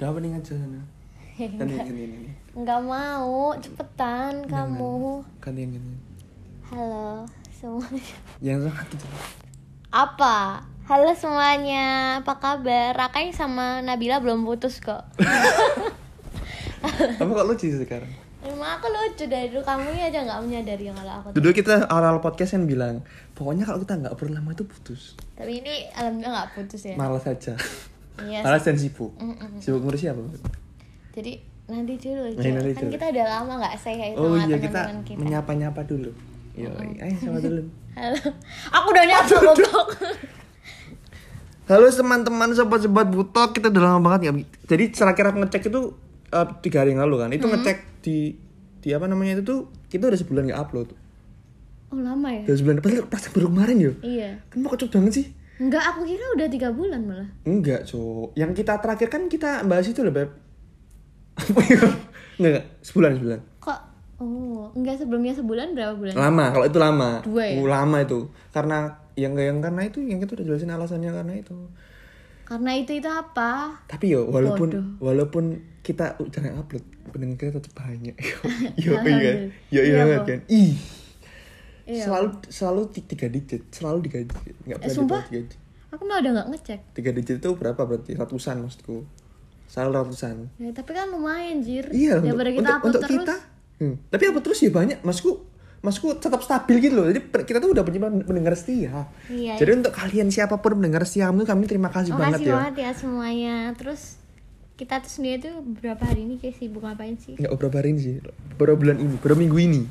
Udah opening aja sana. Gantian gantian ini. Nggak mau, cepetan kamu. Gantian gantian. Halo semuanya. Yang sangat gitu. Apa? Halo semuanya, apa kabar? Rakai sama Nabila belum putus kok. Kamu kok lucu sekarang? Emang aku lucu dari dulu kamu aja nggak menyadari yang kalau aku. Dulu kita awal podcast kan bilang, pokoknya kalau kita nggak berlama itu putus. Tapi ini alhamdulillah nggak putus ya. Malas aja. Iya. Malas dan sibuk. Mm-mm. Sibuk ngurus siapa? Jadi nanti dulu. Nah, nanti kan dulu. kita udah lama nggak say Oh sama iya kita kita. menyapa-nyapa dulu. Yo, ayo sama dulu. Halo. Aku udah nyapa goblok. Halo teman-teman sobat-sobat butok kita udah lama banget nggak jadi terakhir aku ngecek itu eh, tiga hari yang lalu kan itu ngecek di di apa namanya itu tuh kita udah sebulan nggak upload Oh lama ya? udah sebulan pas pas baru kemarin yo Iya. kan mau kocok banget sih Enggak, aku kira udah tiga bulan malah. enggak cok yang kita terakhir kan kita bahas itu loh beb apa ya enggak, enggak sebulan sebulan Kok? Oh, enggak sebelumnya sebulan berapa bulan? lama kalau itu lama Dua ya? Uh, lama itu karena yang yang karena itu yang kita udah jelasin alasannya karena itu Karena itu itu apa? tapi yo walaupun Bodoh. walaupun kita jarang upload pendengar kita tetap banyak yo iya Alhamdulillah. yo iya Iya, banget Bo. kan ih Iya. selalu selalu ti- tiga digit selalu tiga digit nggak Eh, pernah di sumpah? tiga digit Aku mah udah nggak ngecek. tiga digit itu berapa berarti ratusan maksudku selalu ratusan Ya, tapi kan lumayan jir. iya untuk, Daripada kita untuk, untuk terus. kita Hmm. tapi upload terus ya banyak masku masku tetap stabil gitu loh jadi kita tuh udah punya pendengar setia Iya. jadi untuk kalian siapa pun pendengar setiamu kami terima kasih banget Makasih ya banget ya semuanya. Terus kita tuh sendiri tuh beberapa hari ini kayak sibuk ngapain sih? nggak beberapa hari ini sih baru bulan ini baru minggu ini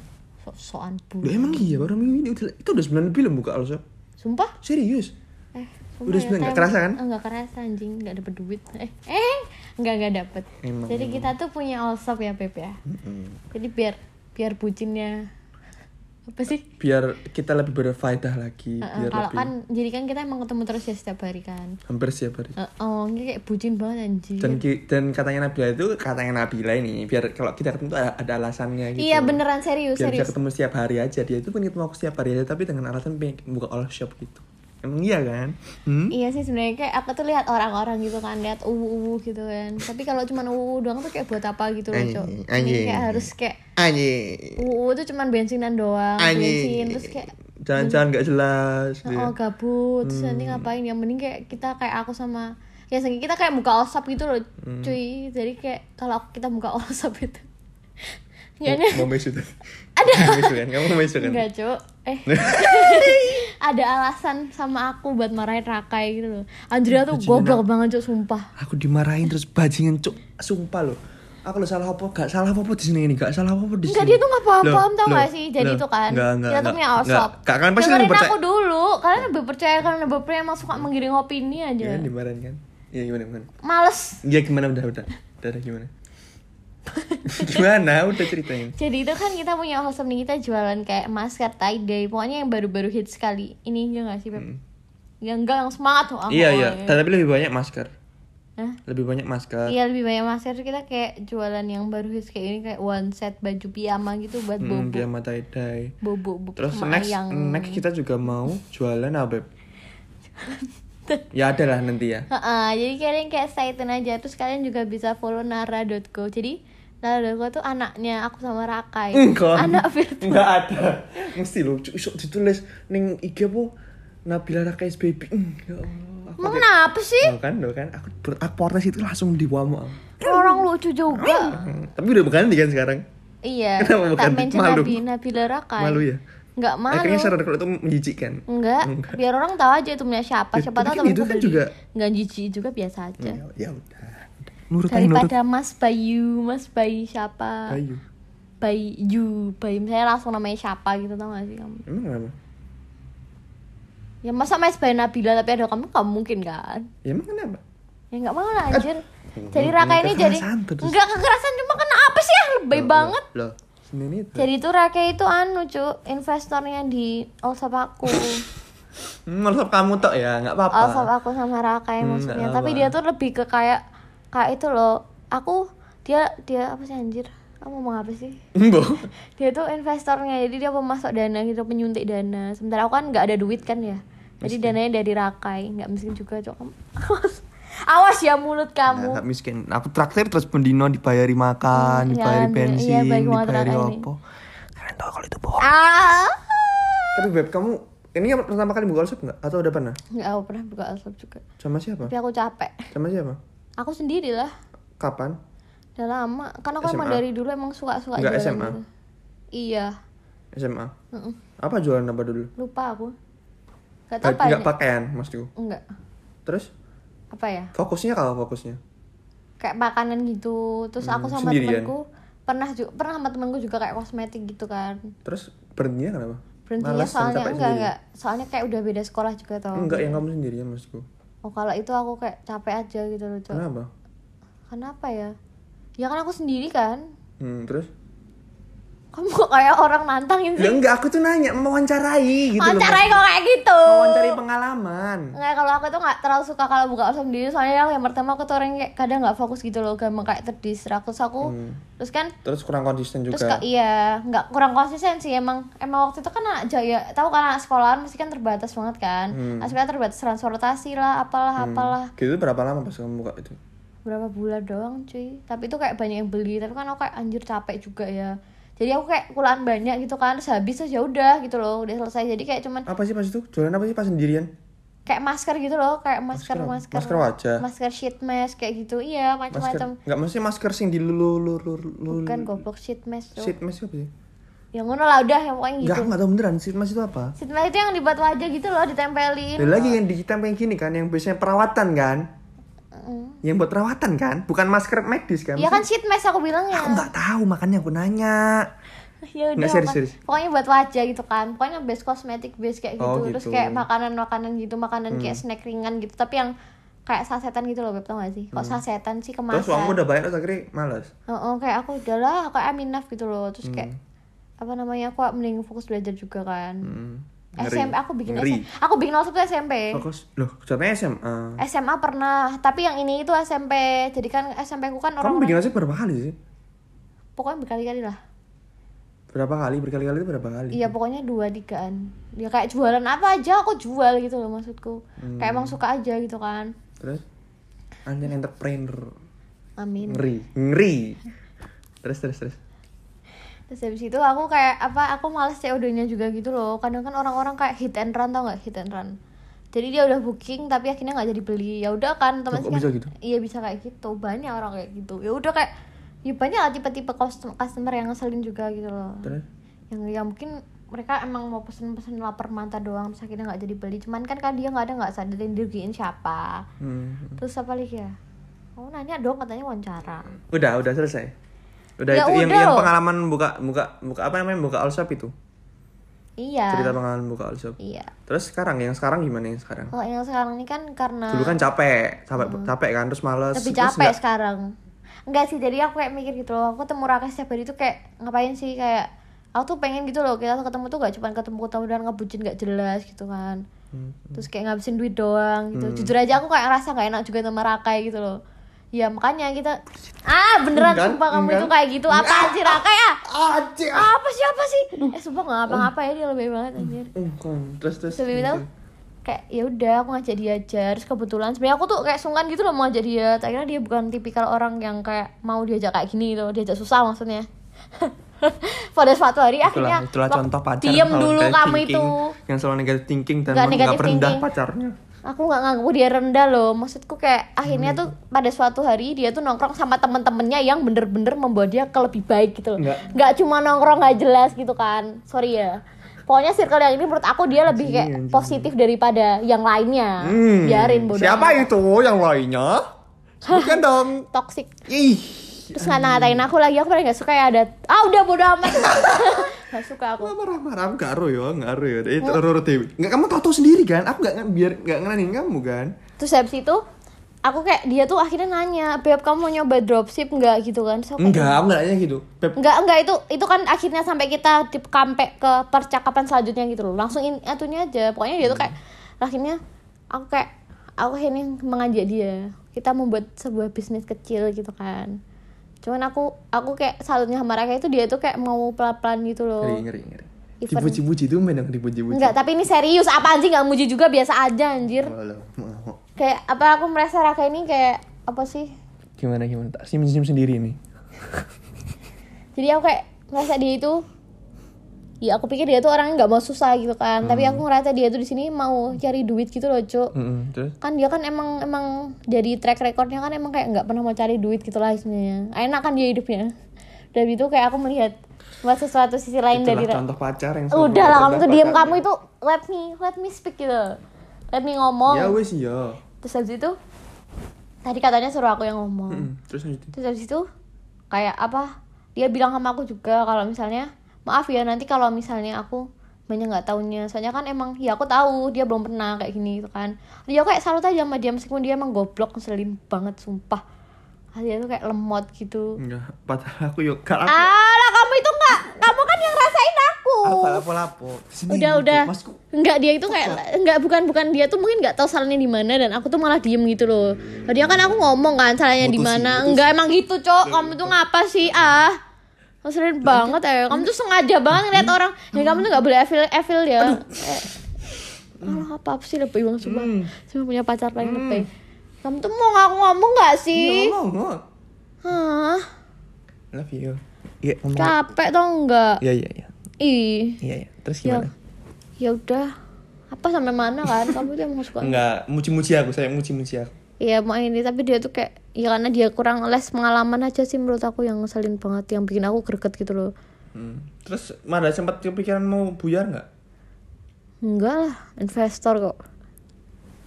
Sok-sokan Loh, emang iya baru minggu ini udah, itu udah sebulan lebih loh buka Alsa Sumpah? serius Eh, Udah sebulan, nggak time- kerasa kan? Oh, nggak kerasa anjing, nggak dapet duit. Eh, eh, nggak nggak dapet. Emang. Jadi kita tuh punya all shop ya Beb ya. Jadi biar biar bucinnya apa sih? biar kita lebih berfaedah lagi eh, biar kalau lebih kan jadi kan kita emang ketemu terus ya setiap hari kan. hampir setiap hari Eh, oh, ini kayak bucin banget anjing. dan dan katanya Nabila itu katanya Nabila ini biar kalau kita ketemu ada, ada alasannya gitu Iya beneran serius biar bisa serius. ketemu setiap hari aja dia itu pun ketemu aku setiap hari aja tapi dengan alasan pengen buka all shop gitu emang iya kan hmm? Iya sih sebenarnya kayak aku tuh lihat orang-orang gitu kan lihat uwu gitu kan. Tapi kalau cuma uwu doang tuh kayak buat apa gitu loh, Cok. Anjing, kayak harus kayak anjing uwu tuh cuman bensinan doang, bensin anjing terus kayak jalan-jalan gak jelas gitu. Oh gabut, terus nanti Hmm. ngapain? Yang mending kayak kita kayak aku sama ya segi kita kayak buka all shop gitu loh, Hmm. cuy. Jadi kayak kalau kita buka all shop itu Nggak mau mesu tuh Ada. mau mesu kan kamu mesu kan Enggak, Cuk. Eh. ada alasan sama aku buat marahin Rakai gitu loh. Andrea tuh goblok banget, Cuk, sumpah. aku dimarahin terus bajingan cuk. Sumpah loh. Aku lo salah apa gak salah apa di sini ini gak salah apa di sini. Enggak, dia tuh gak paham-paham Loh, tau gak sih? Jadi itu kan Nggak, nggak, Kita tuh punya Kak, kalian pasti lebih percaya- aku dulu. Kalian lebih percaya Kalian lebih percaya Emang suka menggiring opini aja. Ya dimarahin kan? Iya gimana gimana? Males. Iya gimana? Udah udah. Udah, udah gimana gimana? Udah ceritain. Jadi itu kan kita punya shop nih Kita jualan kayak masker tie dye Pokoknya yang baru-baru hit sekali. Ini enggak gak sih Beb? Ya enggak yang semangat tuh iya iya. Tapi lebih banyak masker. Hah? lebih banyak masker. Iya lebih banyak masker. Kita kayak jualan yang baru hits kayak ini Kayak one set baju piyama gitu Buat hmm, bobo. piyama tie dye. Bobo bobo terus next ayang. next kita juga mau jualan apa Beb? ya ada lah nanti ya. Heeh, jadi kalian kayak stay tune aja. Terus kalian juga bisa follow nara.co jadi nara.co tuh anaknya aku sama Rakai Enggak. anak virtual Enggak ada. Mesti lu cu- iso ditulis ning IG apa Nabila Rakais baby. Hmm, Ya Allah. Emang kenapa sih Oh, kan, kan. Aku aku protes itu langsung diwamu. orang lucu juga Hmm, Tapi udah berganti kan sekarang. iya Kenapa bukan malu? Nabi Nabila Rakai Malu ya? nggak malu Akhirnya sadar kalau itu menjijikkan. enggak biar orang tahu aja itu punya siapa Ya, siapa tahu kan itu temenku kan juga- nggak jijik juga biasa aja Ya, ya udah. Nurut aja nurut. daripada Mas Bayu Mas Bayu siapa Bayu. Bayu Bayu misalnya langsung namanya siapa gitu tau gak sih kamu Emang kenapa? ya masa Mas Bayu Nabila tapi ada kamu kamu mungkin kan Ya emang kenapa? ya nggak mau lah anjir jadi Raka ini jadi kekerasan terus. nggak kekerasan cuma kenapa sih yang lebay banget Loh, itu. jadi itu Raka itu anu cu investornya di all shop aku Hmm, kamu tok ya, enggak apa-apa. all shop aku sama Raka yang Hmm, maksudnya nggak tapi apa. dia tuh lebih ke kayak kayak itu loh aku dia dia apa sih anjir kamu ngomong apa sih dia tuh investornya jadi dia pemasok dana gitu penyuntik dana sementara aku kan nggak ada duit kan ya jadi dananya dari Rakai nggak miskin juga cok awas ya mulut kamu Nggak miskin. Aku traktir terus pendino dibayari makan, Hmm, dibayari ya, bensin, iya, baik banget dibayari apa. Kalian tahu kalau itu bohong. ah Tapi beb kamu ini yang pertama kali buka shop nggak? Atau udah pernah? nggak aku pernah buka alsop juga Sama siapa? tapi aku capek Sama siapa? Aku sendiri lah Kapan? udah lama karena aku emang SMA? dari dulu emang suka suka Nggak jualan SMA? gitu. iya SMA. Mm-mm. Apa jualan apa dulu? lupa aku nggak tahu apa Enggak pakaian maksudku. enggak Terus apa ya fokusnya kalau fokusnya? kayak makanan gitu terus aku Hmm, sama sendirian? temanku pernah juga pernah sama temanku juga kayak kosmetik gitu kan Terus berhentinya kenapa? berhentinya Malas dan soalnya capek enggak sendiri? enggak soalnya kayak udah beda sekolah juga tau Enggak yang kamu sendirian maksudku. Oh kalau itu aku kayak capek aja gitu loh Cok. Kenapa? kenapa ya ya kan aku sendiri kan Hmm, terus? Kamu kok kayak orang nantangin Ya sih enggak, aku tuh nanya mewawancarai gitu loh. wawancarai kok kayak gitu Mewawancari pengalaman. Nggak, kalau aku tuh nggak terlalu suka kalau buka usaha sendiri soalnya yang pertama aku tuh orang kayak kadang nggak fokus gitu loh gampang kayak terdistrak terus aku Hmm. terus kan Terus kurang konsisten juga. terus iya nggak kurang konsisten sih emang emang waktu itu kan anak jaya tahu kan anak sekolahan mesti kan terbatas banget kan Hmm. sekolah terbatas transportasi lah apalah apalah Gitu berapa lama pas kamu buka itu? berapa bulan doang cuy tapi itu kayak banyak yang beli tapi kan aku kayak anjir capek juga ya jadi aku kayak kulaan banyak gitu kan terus habis terus ya udah gitu loh udah selesai jadi kayak cuman Apa sih pas itu? Jualan apa sih pas sendirian? kayak masker gitu loh kayak masker Masker masker? Masker wajah? masker sheet mask kayak gitu iya macam-macam Enggak mesti masker sing dilululululul. bukan goblok sheet mask tuh Sheet mask apa sih? yang ngono lah udah yang pokoknya gitu Enggak, enggak tahu beneran sheet mask itu apa? sheet mask itu yang dibuat wajah gitu loh ditempelin Dan lagi yang ditempel gini kan, yang biasanya perawatan kan? Mm. Yang buat perawatan kan? Bukan masker medis kan? Iya kan sheet mask aku bilang ya Aku nggak tahu, makanya aku nanya. ya udah Nggak, serius, serius. pokoknya buat wajah gitu kan pokoknya base kosmetik base kayak gitu, Oh, terus gitu. kayak makanan makanan gitu makanan kayak snack ringan gitu tapi yang kayak sasetan gitu loh beb tau gak sih kok sasetan sih Hmm. Terus kemasan uangmu udah banyak terus akhirnya males. Oh, oh, kayak aku udahlah aku aminaf gitu loh terus kayak Hmm. apa namanya aku mending fokus belajar juga kan Hmm. SMP aku bikin Ngeri. SMP aku bikin waktu itu SMP Fokus. Loh, contohnya SMA. SMA pernah tapi yang ini itu SMP jadi kan SMP aku kan Kamu orang bikin nasi berapa kali sih? pokoknya berkali-kali lah Berapa kali? Berkali-kali itu berapa kali? Iya pokoknya dua tigaan ya kayak jualan apa aja aku jual gitu loh maksudku kayak emang suka aja gitu kan Terus? Anjing entrepreneur. amin Ngeri. Ngeri. Terus, terus, terus. Terus habis itu aku kayak apa aku males COD-nya juga gitu loh. Kadang kan orang-orang kayak hit and run tau gak hit and run. Jadi dia udah booking tapi akhirnya nggak jadi beli. Ya udah kan teman kan bisa gitu? iya bisa kayak gitu. Banyak orang kayak gitu. Ya udah kayak ya banyak lah tipe-tipe custom- customer yang ngeselin juga gitu loh. Terus? yang yang mungkin mereka emang mau pesen-pesen lapar mata doang terus akhirnya nggak jadi beli. Cuman kan kan dia nggak ada nggak sadarin dirugiin siapa. Hmm. terus apa lagi ya? Oh nanya dong katanya wawancara. Udah, udah selesai. Udah Ya itu yang udah yang loh. pengalaman buka buka buka apa namanya? Buka all shop itu. iya Cerita pengalaman buka all shop. iya Terus sekarang yang sekarang gimana yang sekarang? kalau yang sekarang ini kan karena Dulu kan capek, capek, capek kan, terus males. lebih terus capek nggak- sekarang enggak sih jadi aku kayak mikir gitu loh aku temu Raka setiap hari tuh kayak ngapain sih kayak aku tuh pengen gitu loh kita tuh ketemu tuh gak cuma ketemu ketemu dan ngebucin gak jelas gitu kan Hmm. terus kayak ngabisin duit doang gitu jujur aja aku kayak ngerasa gak enak juga sama Rakai gitu loh ya makanya kita ah beneran Enggak, sumpah kamu enggak. itu kayak gitu. Apaan sih Rakai ah Anjing. apa sih apa sih? Eh sumpah nggak ngapa-ngapa ya dia lebih banget anjir. Kan. Terus terus. Habis itu kayak ya udah aku ngajak dia aja. Terus kebetulan sebenarnya aku tuh kayak sungkan gitu loh mau ngajak dia. Akhirnya dia bukan tipikal orang yang kayak mau diajak kayak gini loh diajak susah maksudnya. Pada suatu hari akhirnya itulah, itulah wak- contoh pacar diem dulu kamu thinking, itu yang selalu negatif thinking dan Nggak menganggap negative rendah thinking. pacarnya aku nggak ngaku dia rendah loh. Maksudku kayak akhirnya tuh pada suatu hari dia tuh nongkrong sama temen-temennya yang bener-bener membawa dia ke lebih baik gitu loh. Nggak. nggak cuma nongkrong nggak jelas gitu kan. Sorry ya. Pokoknya circle yang ini menurut aku dia lebih kayak Anjing, positif daripada yang lainnya. Hmm, biarin bodoh siapa itu yang lainnya? Sebutkan dong. Toxic. Ih terus ngata-ngatain aku lagi aku paling gak suka ya ada ah udah bodo amat. Gak suka aku. Marah-marah gak ro ya gak ro ya itu roro dewi. Nggak kamu tau tau sendiri kan? Aku nggak biar nggak ngenanin kamu kan? Terus habis itu aku kayak dia tuh akhirnya nanya beb kamu mau nyoba dropship nggak? Gitu kan. So, enggak aku nggak nanya gitu. Beb, Enggak, enggak itu itu kan akhirnya sampai kita di kampe ke percakapan selanjutnya gitu loh. Langsung in, atunya aja. Pokoknya dia tuh kayak akhirnya aku kayak aku akhirnya mengajak dia. Kita membuat sebuah bisnis kecil gitu kan. Cuman aku aku kayak salutnya sama Raka itu dia tuh kayak mau pelan-pelan gitu loh. ngeri ngeri ngeri Even- dipuji-puji tuh main yang dipuji-puji Enggak, tapi ini serius. Apaan sih nggak muji juga biasa aja anjir. Walau, mau. kayak apa aku merasa Raka ini kayak apa sih Gimana gimana? Tak senyum-senyum sendiri nih. jadi aku kayak ngerasa dia itu ya aku pikir dia tuh orangnya nggak mau susah gitu kan. Tapi aku ngerasa dia tuh di sini mau cari duit gitu loh cuk. Mm-mm, terus? Kan dia kan emang emang jadi track recordnya kan emang kayak nggak pernah mau cari duit gitu lah sebenarnya enak kan dia hidupnya. Dan itu kayak aku melihat buat sesuatu sisi lain itulah dari contoh pacar yang udah lah kamu tuh diem kamu itu let me let me speak gitu. Let me ngomong. Ya wes iya. terus habis itu tadi katanya suruh aku yang ngomong. Mm, terus lanjutin. terus habis itu kayak apa? Dia bilang sama aku juga kalau misalnya maaf ya nanti kalau misalnya aku banyak nggak tahunya soalnya kan emang ya aku tahu dia belum pernah kayak gini gitu kan. Dia kayak salut aja sama dia meskipun dia emang goblok ngeselin banget sumpah. Dia tuh kayak lemot gitu. Enggak, padahal aku yuk kalau aku alah kamu itu nggak kamu kan yang rasain aku. Aku lapo-lapo. Sendiri, udah udah. Masku. enggak dia itu kayak enggak bukan bukan. Dia tuh mungkin nggak tahu salahnya di mana dan aku tuh malah diem gitu loh. Tadi kan aku ngomong kan salahnya di mana. enggak emang gitu cok. Kamu tuh ngapa sih ah Ngeselin banget ya kamu tuh sengaja banget ngeliat orang ya kamu tuh nggak boleh evil evil ya Eh, Alah apa sih lebih bang sumpah Hmm. Cuma punya pacar paling lebih kamu tuh mau ngaku ngomong Iya, sih ngomong. Hah Love you. Iya, ngomong. capek tau enggak Iya, iya, iya. ih Iya, iya. Terus ya gimana? ya udah apa sampai mana kan kamu tuh emang suka Enggak, muji-muji aku, saya muji-muji aku. Iya mau ini tapi dia tuh kayak ya karena dia kurang les pengalaman aja sih menurut aku yang ngeselin banget yang bikin aku greget gitu loh. Hmm. Terus mana sempat kepikiran mau buyar nggak? Enggak lah, investor kok.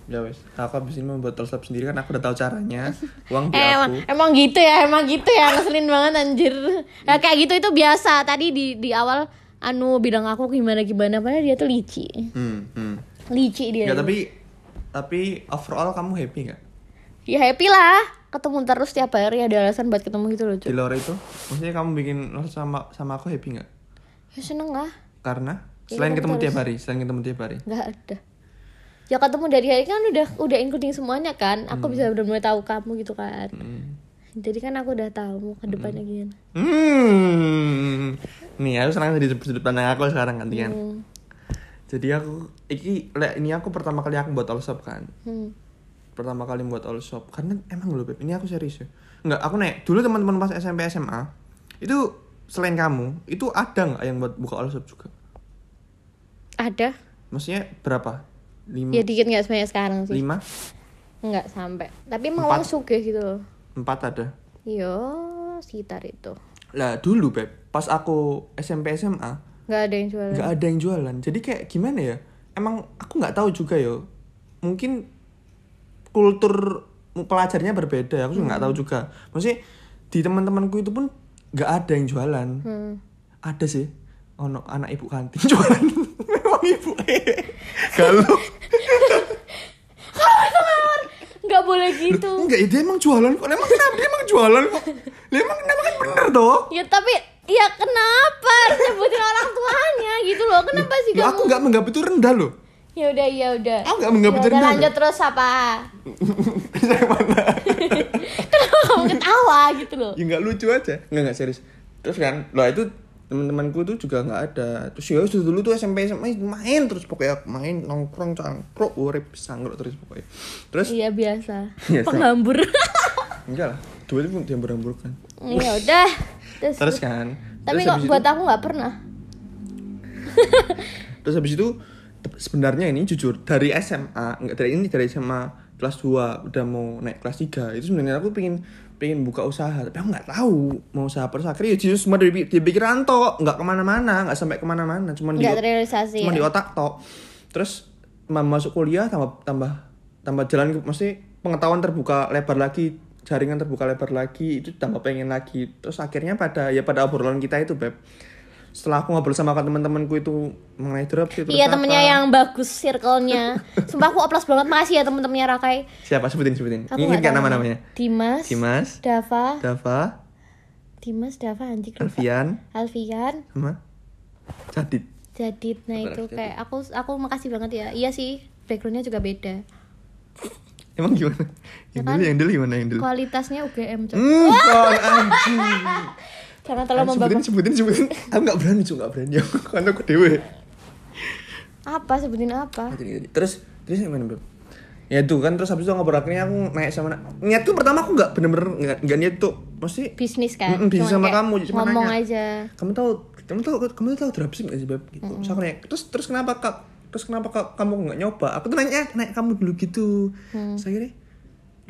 Ya wes, aku habis ini membuat teleskop sendiri kan aku udah tahu caranya. Uang di Eh, aku. emang, emang gitu ya, emang gitu ya ngeselin banget anjir. Nah, kayak gitu itu biasa. Tadi di di awal anu bilang aku gimana gimana padahal dia tuh lici. Hmm, hmm. Lici dia. Enggak, tapi tapi overall kamu happy nggak? Ya happy lah. Ketemu terus tiap hari ada alasan buat ketemu gitu loh, Di luar itu, maksudnya kamu bikin sama sama aku happy nggak? Ya seneng lah. Karena Ya, selain ketemu ketemu tiap hari, selain ketemu tiap hari. nggak ada ya ketemu dari hari kan udah udah including semuanya kan aku bisa benar-benar tahu kamu gitu kan Hmm. jadi kan aku udah tahu mau ke depannya gimana Hmm. Nih, aku sekarang di sudut pandang aku sekarang gantian. Hmm. Jadi aku iki ini aku pertama kali aku buat all shop kan. Hmm. Pertama kali buat all shop karena emang loh Beb, ini aku serius ya. Enggak, aku nek dulu teman-teman pas SMP SMA itu selain kamu itu ada nggak yang buat buka all shop juga? ada Maksudnya berapa? Lima? ya dikit nggak sebanyak sekarang sih Lima? nggak sampai tapi emang Empat. uang sugih gitu loh Empat ada. yo sekitar itu Lah dulu Beb, pas aku SMP SMA nggak ada yang jualan nggak ada yang jualan jadi kayak gimana ya emang aku nggak tahu juga yo mungkin kultur pelajarnya berbeda aku juga nggak tahu juga. Maksudnya di teman-temanku itu pun nggak ada yang jualan. Hmm. ada sih. Ono anak ibu kantin jualan. Memang ibu kalau nggak boleh gitu. enggak dia emang jualan kok. Emang kenapa? Dia emang jualan kok. Lah, emang kenapa kan bener toh? Ya tapi ya kenapa? Nyebutin orang tuanya gitu loh. Kenapa sih Loh, kamu? aku nggak menganggap itu rendah loh ya udah ya udah. Aku nggak menganggap Ya rendah lanjut terus apa? Kenapa kamu ketawa gitu loh? Ya nggak lucu aja. Nggak nggak serius. Terus kan lah itu teman-temanku tuh juga nggak ada. Terus ya sudah dulu tuh SMP SMA main terus pokoknya main nongkrong cangkruk urip sangkruk terus pokoknya. Terus? Iya biasa. Biasa. penghambur. Enggak lah. Dua itu dia berhamburkan. Ya udah. Terus, terus kan tapi terus kok buat itu, aku nggak pernah. Terus habis itu sebenarnya ini jujur dari SMA enggak dari ini dari SMA kelas 2 udah mau naik kelas 3 itu sebenarnya aku pengen pengen buka usaha tapi aku nggak tahu mau usaha apa. Terus akhirnya ya justru cuma dari di pikiran tok nggak ke mana-mana nggak sampai ke mana-mana cuma di nggak cuma ya? di otak tok. Terus ma- masuk kuliah tambah tambah tambah jalan mesti pengetahuan terbuka lebar lagi jaringan terbuka lebar lagi itu tambah pengen lagi. Terus akhirnya pada ya pada obrolan kita itu beb setelah aku ngobrol sama teman-temanku itu mengenai dropship terus iya apa. temennya yang bagus circle-nya. Sumpah aku oplos banget. Makasih ya temen-temennya Rakai. Siapa? Sebutin sebutin. Aku ingin kan nama-namanya? Dimas Dimas Dava. Dava. Dimas Dava anjing. Alfian. Alfian. Sama Jadid. Jadid nah itu Jadid. kayak aku aku makasih banget ya. Iya sih backgroundnya juga beda. Emang gimana? Yang kan? dulu yang dulu gimana yang dulu? Kualitasnya UGM Hmm, kon anjing. Jangan terlalu sebutin membanggakan sebutin sebutin aku nggak berani cuy nggak berani. Aku karena aku dewe. Apa? Sebutin apa? Terus terus yang mana beb ya itu kan terus habis itu ngobrol akhirnya aku naik sama niat tuh pertama aku nggak bener-bener nggak nggak niat tuh mesti bisnis kan? Mm-mm, bisnis sama kamu, cuma ngomong nanya. aja. Kamu tahu kamu tahu kamu tahu dropship nggak sih beb? Gitu. Aku nanya terus terus kenapa kak terus kenapa kak, kamu nggak nyoba? Aku tuh nanya naik kamu dulu gitu. Saya kira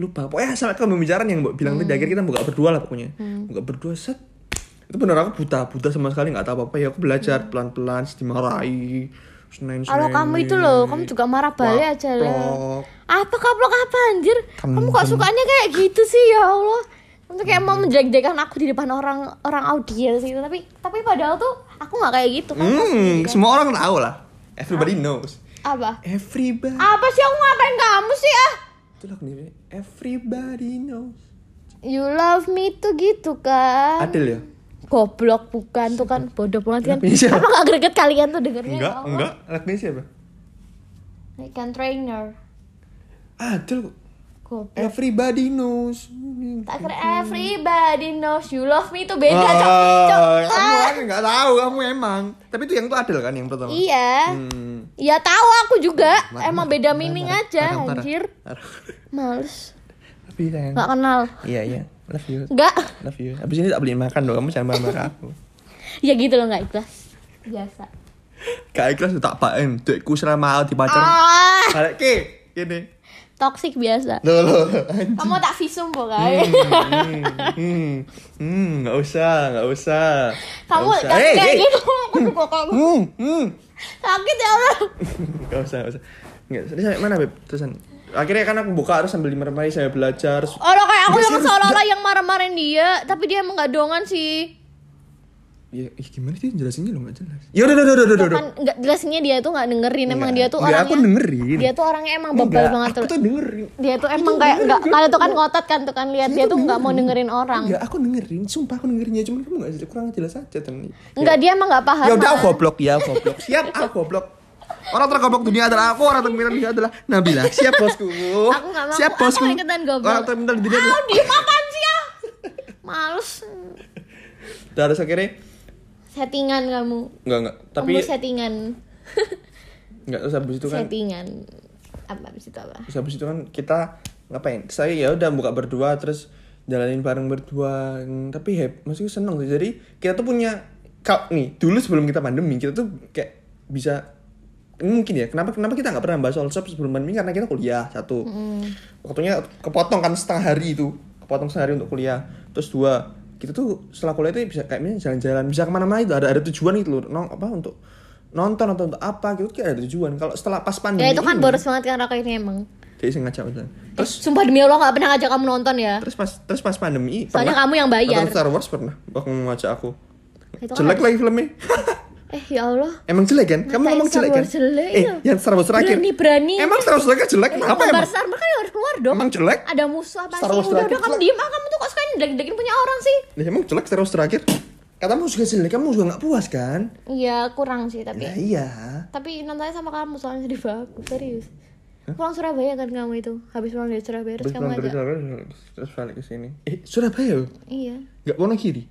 lupa. Pokoknya sampai ke pembicaraan yang mbak bilang tadi akhirnya kita buka berdua lah pokoknya. Buka berdua set itu bener aku buta buta sama sekali nggak tahu apa apa ya aku belajar pelan pelan dimarahi senin kalau kamu itu loh kamu juga marah balik aja lah apa kaplok apa anjir? Kamu kok sukanya kayak gitu sih ya Allah? Untuk kayak mau menjelek-jelekan aku di depan orang orang audiens gitu. Tapi tapi padahal tuh aku nggak kayak gitu kan? Hmm semua orang tahu lah. Everybody knows. Apa? Everybody apa sih aku ngatain kamu sih ah? Itu lagu everybody knows. You love me tuh gitu kan. Adel ya goblok bukan tuh kan bodoh banget kan. Apa nggak greget kalian tuh dengernya? Enggak Allah? enggak. Lagunya siapa? I can trainer. Adel kok. goblok. Everybody knows. Tak kira everybody knows you love me itu beda cok. Cok. Ah, kamu Ah. kan nggak tahu kamu emang. Tapi itu yang itu Adel kan yang pertama? Iya. Hmm. ya tahu aku juga. Marah, emang beda meaning marah, aja anjir. males. Tapi sayang. Nggak kenal. Iya iya love you nggak love you abis ini tak beliin makan dong kamu jangan marah-marah aku ya gitu loh nggak ikhlas biasa gak ikhlas tak pakai duitku selama di pacar ah balik ke gini toxic biasa loh loh kamu tak visum pokoknya hmm, hmm, hmm, nggak usah, nggak usah. Kamu usah. Hey, kayak hey. gitu aku kayak gitu. Hmm, hmm. sakit ya Allah Nggak usah, nggak usah. Nggak, tadi sampai mana beb? Terusan. Akhirnya kan aku buka terus sambil dimermari saya belajar. terus- Orang kayak aku yang seolah-olah yang marah-marahin dia, tapi dia emang gak dongan sih. Ya, ih, gimana sih jelasinnya lo nggak jelas. Ya udah, udah, udah, udah, udah. Kan nggak jelasnya dia tuh nggak dengerin, emang Enggak. dia tuh Enggak, orangnya. aku dengerin. Dia tuh orangnya emang bebal Enggak, banget aku tuh. dengerin. Dia tuh emang kayak nggak, kalian tuh kan ngotot kan tuh kan lihat dia tuh nggak mau dengerin orang. Enggak, aku dengerin. Sumpah aku dengerinnya, cuman kamu nggak kurang jelas aja tadi. Enggak dia emang nggak paham. Ya udah aku goblok ya, aku goblok. Siap, aku goblok. Orang tergoblok dunia adalah aku, orang terpintar dunia adalah Nabila. Siap bosku. Aku nggak mau. Siap aku bosku. mau ikutan goblok. Orang terpintar dunia adalah Ah, dia makan sih ya. Males. Terus akhirnya Settingan kamu. Enggak, enggak. Tapi kamu settingan. enggak terus habis itu kan settingan. Apa abis itu apa? terus habis itu kan kita ngapain? Saya ya udah buka berdua terus jalanin bareng berdua. Tapi hep, maksudnya seneng sih. Jadi kita tuh punya kau nih dulu sebelum kita pandemi kita tuh kayak bisa mungkin ya kenapa kenapa kita nggak pernah bahas soal shop sebelum pandemi? Karena kita kuliah satu. Waktunya kepotong kan setengah hari itu. Kepotong setengah hari untuk kuliah. Terus dua kita tuh setelah kuliah itu bisa kayak misalnya jalan-jalan bisa ke mana-mana itu. Ada ada tujuan itu loh. Nong apa untuk nonton atau untuk apa gitu kayak ada tujuan. Kalau setelah pas pandemi Ya itu kan ini, boros banget kan Raka ini emang. jadi sengaja terus? Sumpah demi Allah gak pernah ngajak kamu nonton ya. terus pas terus pas pandemi Soalnya kamu yang bayar. nonton Star Wars pernah waktu ngajak aku. Itu kan jelek lagi filmnya Eh ya Allah. emang jelek kan kamu ngomong jelek kan Wars jelek, eh iya. yang Star Wars terakhir Berani-berani. emang Star Wars terakhir jelek kenapa Gambar emang Star Wars kan harus keluar dong. emang jelek Ada musuh apa Star sih? Wars Udah udah terakhir kamu diem ah kamu tuh kok suka nyedelek punya orang sih? Lah, emang jelek Star Wars terakhir katamu juga jelek kamu juga nggak puas kan Iya kurang sih tapi. Nah, iya Tapi nontonnya sama kamu soalnya jadi bagus serius. Pulang Surabaya kan kamu itu. Habis pulang dari Surabaya terus kamu pulang dari ajak. Surabaya, terus balik ke sini. Eh, Surabaya? Iya. Nggak Wonogiri?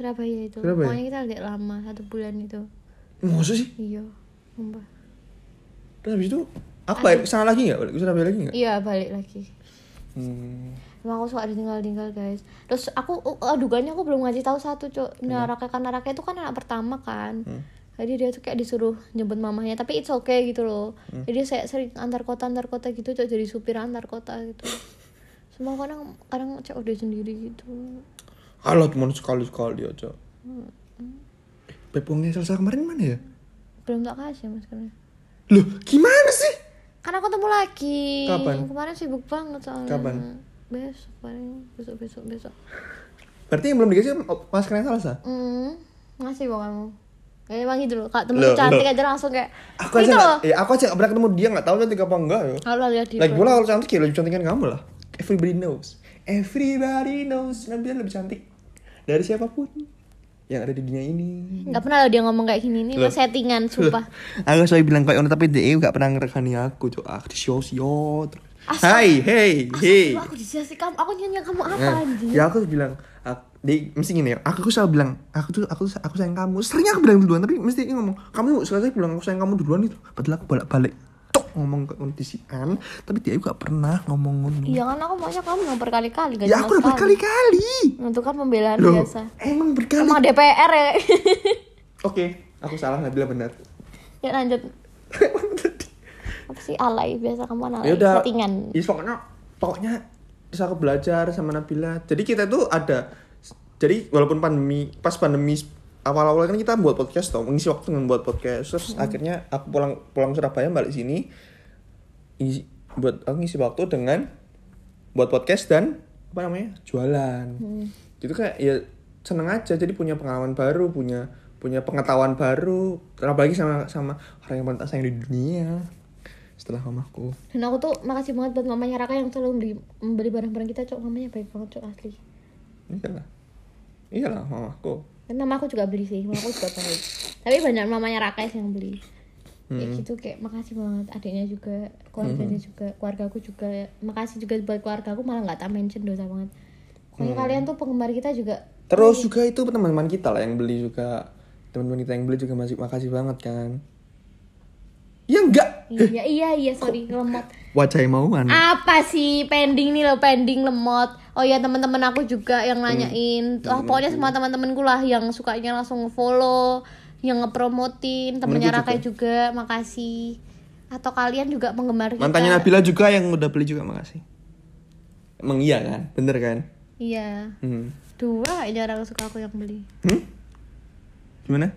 Surabaya itu. Surabaya? Pokoknya kita agak lama satu bulan itu. Maksud sih? Iya. Sumpah. Terus habis itu, aku balik ke sana lagi nggak? Balik ke Surabaya lagi nggak? Iya balik lagi. Hmm. Emang aku suka ditinggal-tinggal guys Terus aku, uh, adugannya aku belum ngasih tahu satu cok Nah Raka karena Raka itu kan anak pertama kan Jadi dia tuh kayak disuruh jemput mamahnya Tapi it's okay gitu loh Jadi saya sering antar kota antar kota gitu cok Jadi supir antar kota gitu Semua kadang kadang cok udah sendiri gitu Alah, cuma sekali-sekali aja. Eh, Beb, uangnya selesai kemarin mana ya? Belum tak kasih mas karena Loh, gimana sih? Karena ketemu lagi Kapan? Kemarin sibuk banget soalnya Kapan? Besok paling besok besok besok Berarti yang belum dikasih maskernya Salsa? Hmm, ngasih kok kamu. Ya emang gitu loh, kak temen Loh, cantik loh. aja langsung kayak Aku aja gitu loh. nggak, ya aku aja nggak pernah ketemu dia nggak tahu cantik apa enggak ya. Kalau lihat di Lagi pula kalau cantik ya lebih cantik kan kamu lah. Everybody knows. Everybody knows. Nabi lebih cantik dari siapa pun yang ada di dunia ini. nggak pernah loh dia ngomong kayak gini. Nih, mas settingan sumpah. aku selalu bilang kayak ono tapi dia gak pernah ngerekani aku cok ah di show hai hey hey. aku dijelasin kamu, aku nyanyi kamu apa Nah, anjing? ya aku bilang ak- di mesti gini ya aku selalu bilang aku tuh aku tuh aku sayang kamu. Sering aku bilang duluan tapi mesti ngomong kamu saya bilang aku sayang kamu duluan itu padahal aku balik balik ngomong ke kondisi an tapi dia juga pernah ngomong ngono. Iya kan aku maunya kamu yang berkali-kali gak ya aku udah berkali-kali. Itu kan pembelaan loh biasa. emang berkali Emang DPR ya. oke aku salah Nabila benar. Ya lanjut. Apa sih? Alay biasa kamu alay ya udah settingan. ya pokoknya pokoknya terus aku belajar sama Nabila. Jadi kita tuh ada jadi walaupun pandemi pas pandemi awal-awal kan kita buat podcast toh mengisi waktu dengan buat podcast. Terus akhirnya aku pulang pulang Surabaya balik sini isi, buat aku ngisi waktu dengan buat podcast dan apa namanya jualan itu kayak ya seneng aja jadi punya pengalaman baru punya punya pengetahuan baru apalagi sama sama orang yang paling sayang di dunia setelah mamaku Dan aku tuh makasih banget buat mamanya Raka yang selalu beli, membeli barang-barang kita, Cok. Mamanya baik banget, Cok, asli. iyalah iyalah mamaku Dan mama aku juga beli sih, mama aku juga baik. Tapi banyak mamanya Raka yang beli. Kayak Hmm. gitu kayak makasih banget adiknya juga, keluarganya juga, keluarga aku juga. Makasih juga buat keluarga aku malah nggak tak mention dosa banget. Pokoknya Hmm. kalian tuh penggemar kita juga Terus juga itu teman-teman kita lah yang beli juga teman-teman kita yang beli juga masih makasih banget kan. Ya enggak. Iya iya iya sorry lemot. Wajah mauan. Apa sih pending nih lo pending lemot. Oh ya teman-teman aku juga yang nanyain. Hmm. Ah, pokoknya semua teman-temanku lah yang sukanya langsung follow, yang ngepromotin, temennya Raka juga. makasih. Atau kalian juga penggemar kita. Mantannya Nabila juga yang udah beli juga makasih. Emang iya kan? Bener kan? Iya. Hmm. Dua orang suka aku yang beli. Hmm? Gimana?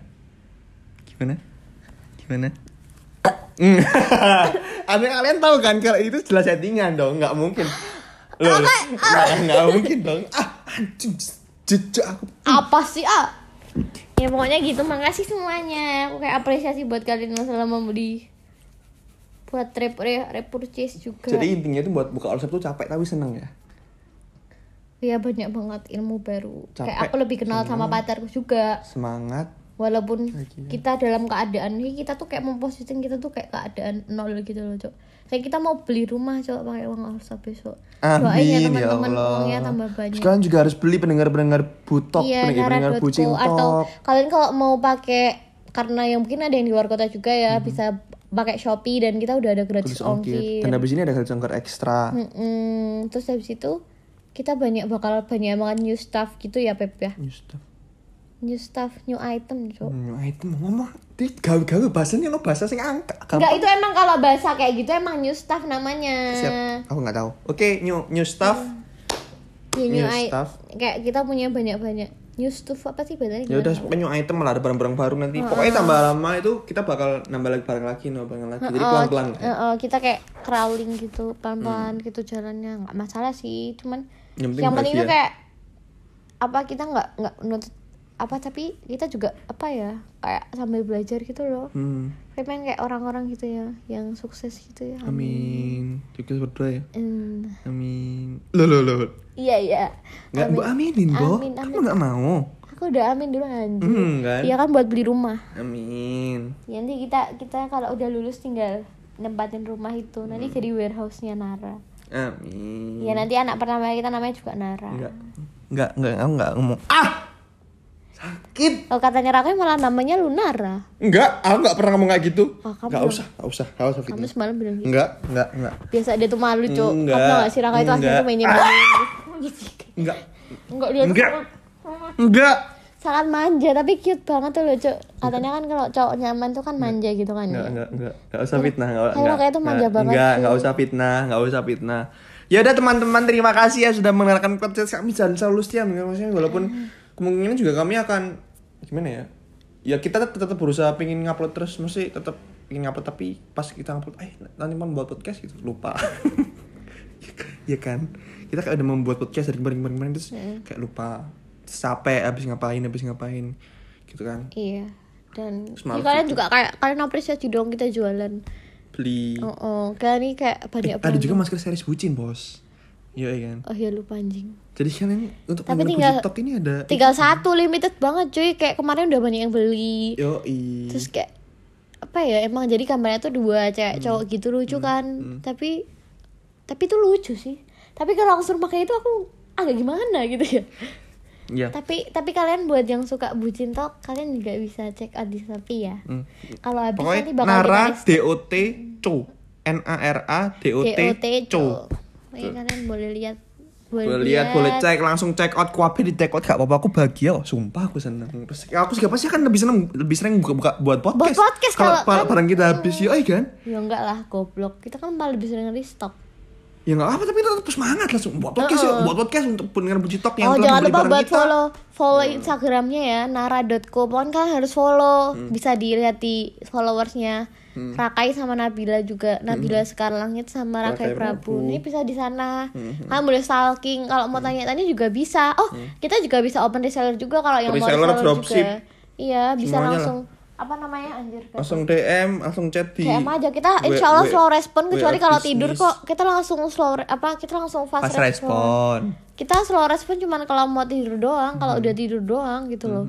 Gimana? Gimana? Hmm. Ada kalian tahu kan kalau itu jelas settingan dong, nggak mungkin. Loh, loh. nggak nggak mungkin dong. Ah, anjing, jejak aku. Apa sih ah? Ya pokoknya gitu. Makasih semuanya. Aku kayak apresiasi buat kalian yang selalu membeli. Buat rep re, repurchase juga. Jadi intinya itu buat buka website tuh capek tapi seneng ya. Iya banyak banget ilmu baru. Capek, Kayak aku lebih kenal sama pacarku juga. Semangat. Walaupun Lagi. kita dalam keadaan ini kita tuh kayak mempositin kita tuh kayak keadaan nol gitu loh, Cok. Kayak kita mau beli rumah, Cok, pakai uang alsa besok. Doain Amin ya ya teman-teman uangnya tambah banyak. Sekarang juga harus beli pendengar-pendengar butok, Iya, pendengar-pendengar Nara.co bucin atau kalian kalau mau pakai karena yang mungkin ada yang di luar kota juga ya Hmm. bisa pakai Shopee dan kita udah ada gratis ongkir. Dan habis ini ada gratis ongkir ekstra. Mm-mm. Terus habis itu kita banyak bakal banyak banget new stuff gitu ya Pep ya. New stuff. New stuff, new item, Cok. Hmm, itu mau ngomong di gawe-gawe bahasanya lo bahasa sing angka. Enggak itu emang kalau bahasa kayak gitu emang new stuff namanya. Siap. Aku nggak tahu. Oke, new new stuff. Ya, new New stuff. Kayak kita punya banyak-banyak new stuff apa sih bahasanya? Ya udah new item lah ada barang-barang baru nanti. Pokoknya tambah lama itu kita bakal nambah lagi barang lagi, nambah barang lagi. Jadi Oh, pelan-pelan. eh, eh, kita kayak crawling gitu pelan-pelan gitu jalannya nggak masalah sih cuman Yang penting yang penting itu kayak apa kita nggak nggak nuntut apa tapi kita juga apa ya kayak sambil belajar gitu loh Hmm. kayak pengen kayak orang-orang gitu ya yang sukses gitu ya Amin. Juga berdoa ya. Hmm. Amin. Lo lo lo. iya iya Nggak bu aminin, Bo. Amin, Kamu amin. nggak mau? aku udah amin dulu anjir Hmm, kan? iya kan buat beli rumah Amin. ya, nanti kita kita kalau udah lulus tinggal nempatin rumah itu nanti Hmm. jadi warehouse-nya Nara Amin. ya nanti anak pertama kita namanya juga Nara Enggak. Enggak, enggak, aku enggak ngomong. Ah! Sakit. Kalau katanya Raka malah namanya Lunara. Enggak, aku enggak pernah ngomong kayak gitu. Kamu yang- usah, enggak usah. Enggak usah Kamu semalam bilang gitu. Enggak, enggak, enggak. Biasa dia tuh malu, Cok. Enggak. Kamu tau gak sih Raka itu aslinya tuh mainnya malu. Enggak. Enggak dia Enggak. Enggak. sangat manja tapi cute banget tuh loh, Cok. Katanya kan kalau cowok nyaman tuh kan manja gitu kan Enggak, ya. enggak, enggak. Enggak usah fitnah, enggak. Kayak enggak, Raka itu manja enggak, banget Enggak, enggak usah fitnah, enggak usah fitnah. Ya udah teman-teman terima kasih ya sudah mendengarkan podcast kami jangan selalu setia maksudnya walaupun kemungkinan juga kami akan gimana ya? Ya kita tetap, tetap berusaha pengen ngupload terus mesti tetap pengen ngupload tapi pas kita ngupload eh nanti mau buat podcast gitu lupa. ya kan? Kita kayak udah membuat podcast dari kemarin-kemarin terus kayak lupa. Terus capek habis ngapain habis ngapain gitu kan. Iya. Dan ya, kalian juga kayak kalian apresiasi dong kita jualan. Beli Oh, oh. kalian ini kayak banyak Eh, ada juga masker series bucin bos Iya iya kan Oh iya lupa anjing. Jadi kalian untuk Tapi tinggal- Bucitok ini ada Tinggal satu limited banget cuy. Kayak kemarin udah banyak yang beli. Yo terus kayak apa ya emang jadi gambarnya tuh dua cewek Hmm. cowok gitu lucu kan tapi tapi itu lucu sih tapi kalau aku suruh pakai itu aku agak gimana gitu ya Iya tapi tapi kalian buat yang suka bucin tok kalian juga bisa cek di shopee ya Hmm. kalau habis Pokoknya nanti bakal Nara DOT Co N A R A D O T DOT Co. Ini kalian boleh lihat Boleh lihat, boleh cek, langsung check out kuape di check out gak apa-apa aku bahagia loh, sumpah aku seneng. Terus aku juga pasti kan lebih seneng lebih sering buka-buka buat podcast. Buat podcast kalau kalau kan- barang kita habis ya kan. Ya enggak lah, goblok. Kita kan malah lebih sering restock. Ya nggak apa tapi tetap semangat langsung buat podcast ya, buat podcast untuk pendengar Buci Talk yang oh, telah jangan lupa buat kita. Hmm. follow follow Instagramnya ya, nara.co. Pokoknya kalian harus follow. Hmm. Bisa dilihat di followersnya. Rakai sama Nabila juga. Nabila Sekar Langit sama Rakai, Hmm. Rakai Prabu. Prabu. Hmm. Ini bisa di sana. Kalian boleh stalking. Kalau mau tanya-tanya juga bisa. Oh, kita juga bisa open reseller juga kalau yang mau Reseller, reseller dropship. juga. Iya, bisa Semuanya lah. Apa namanya anjir kan? Langsung DM, langsung chat di DM aja kita insya Allah slow respon kecuali kalau tidur kok kita langsung slow apa kita langsung fast, Pas respon. kita slow respon cuman kalau mau tidur doang kalau udah tidur doang gitu loh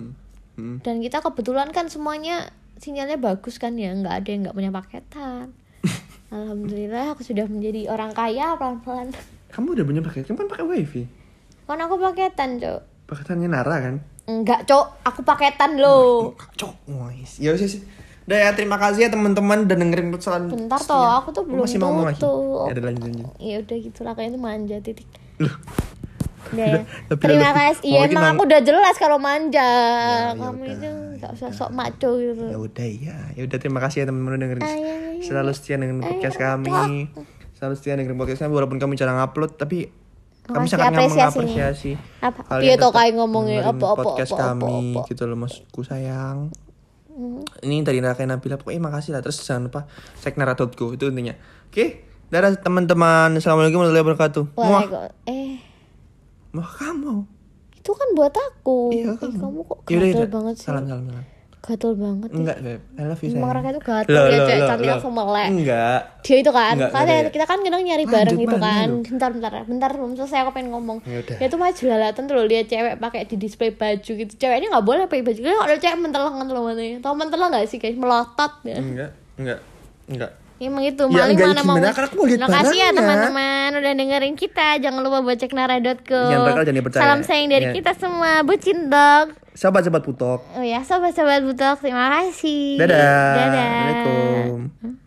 Hmm. dan kita kebetulan kan semuanya sinyalnya bagus kan ya nggak ada yang nggak punya paketan alhamdulillah aku sudah menjadi orang kaya pelan pelan Kamu udah punya paket? Kamu kan pakai wifi. kan aku paketan cok Paketannya Nara kan? Enggak cok aku paketan loh Cok, wis. Ya wis. wis. Udah ya, terima kasih ya teman-teman udah dengerin kesalahan. bentar toh aku tuh belum Masih mau tutup Ya udah lanjut lanjut. ya udah gitu lah kayaknya manja titik Loh, Udah ya. Tapi Terima kasih. Iya emang aku udah jelas kalau manja. ya Kamu udah. itu gak usah sok maco gitu. ya udah ya. Ya udah terima kasih ya teman-teman udah dengerin. Ayo, ayo, Selalu setia dengan podcast kami. Selalu setia dengan podcast kami walaupun kami jarang upload tapi kami Makasih sangat apresiasinya. mengapresiasi. Apa? kalian tetap kayak ngomongnya dengerin apa apa podcast apa apa kami apa. Hmm. gitu loh maksudku sayang. Ini dari Raka Nabila pokoknya makasih lah terus jangan lupa cek nara.go itu intinya. Oke, dadah teman-teman. Assalamualaikum warahmatullahi wabarakatuh. Muah. Waalaikum- Eh, Muah kamu. itu kan buat aku. Iya kamu. kamu kok yaudah. banget sih. Salam salam salam. Gatel banget. ya. Enggak, Beb. I love you sayang. Raka itu gatel Loh, ya, loh, cewek loh, cantik loh. langsung melek. Enggak. Dia itu kan, Enggak, kan enggak, ya. kita kan kadang nyari Lanjut, bareng gitu mana kan. lu? Bentar, bentar, bentar, belum selesai aku pengen ngomong. Ya udah. Dia tuh mah jelalatan tuh loh, lihat cewek pakai di display baju gitu. Ceweknya nggak boleh pakai baju. Kalau ada cewek mentelengan tuh matanya. Tahu mentelang nggak sih guys? Melotot ya. Enggak, enggak. Enggak. Emang itu Ya, maling mana mau gimana? Kan aku mau lihat Terima kasih ya teman-teman udah dengerin kita Jangan lupa buat cek nara.co Jangan bakal jangan dipercaya. Salam sayang dari Ya. kita semua Bucin dog Sahabat-sahabat putok. Oh ya sobat-sobat butok Terima kasih Dadah. Dadah Assalamualaikum.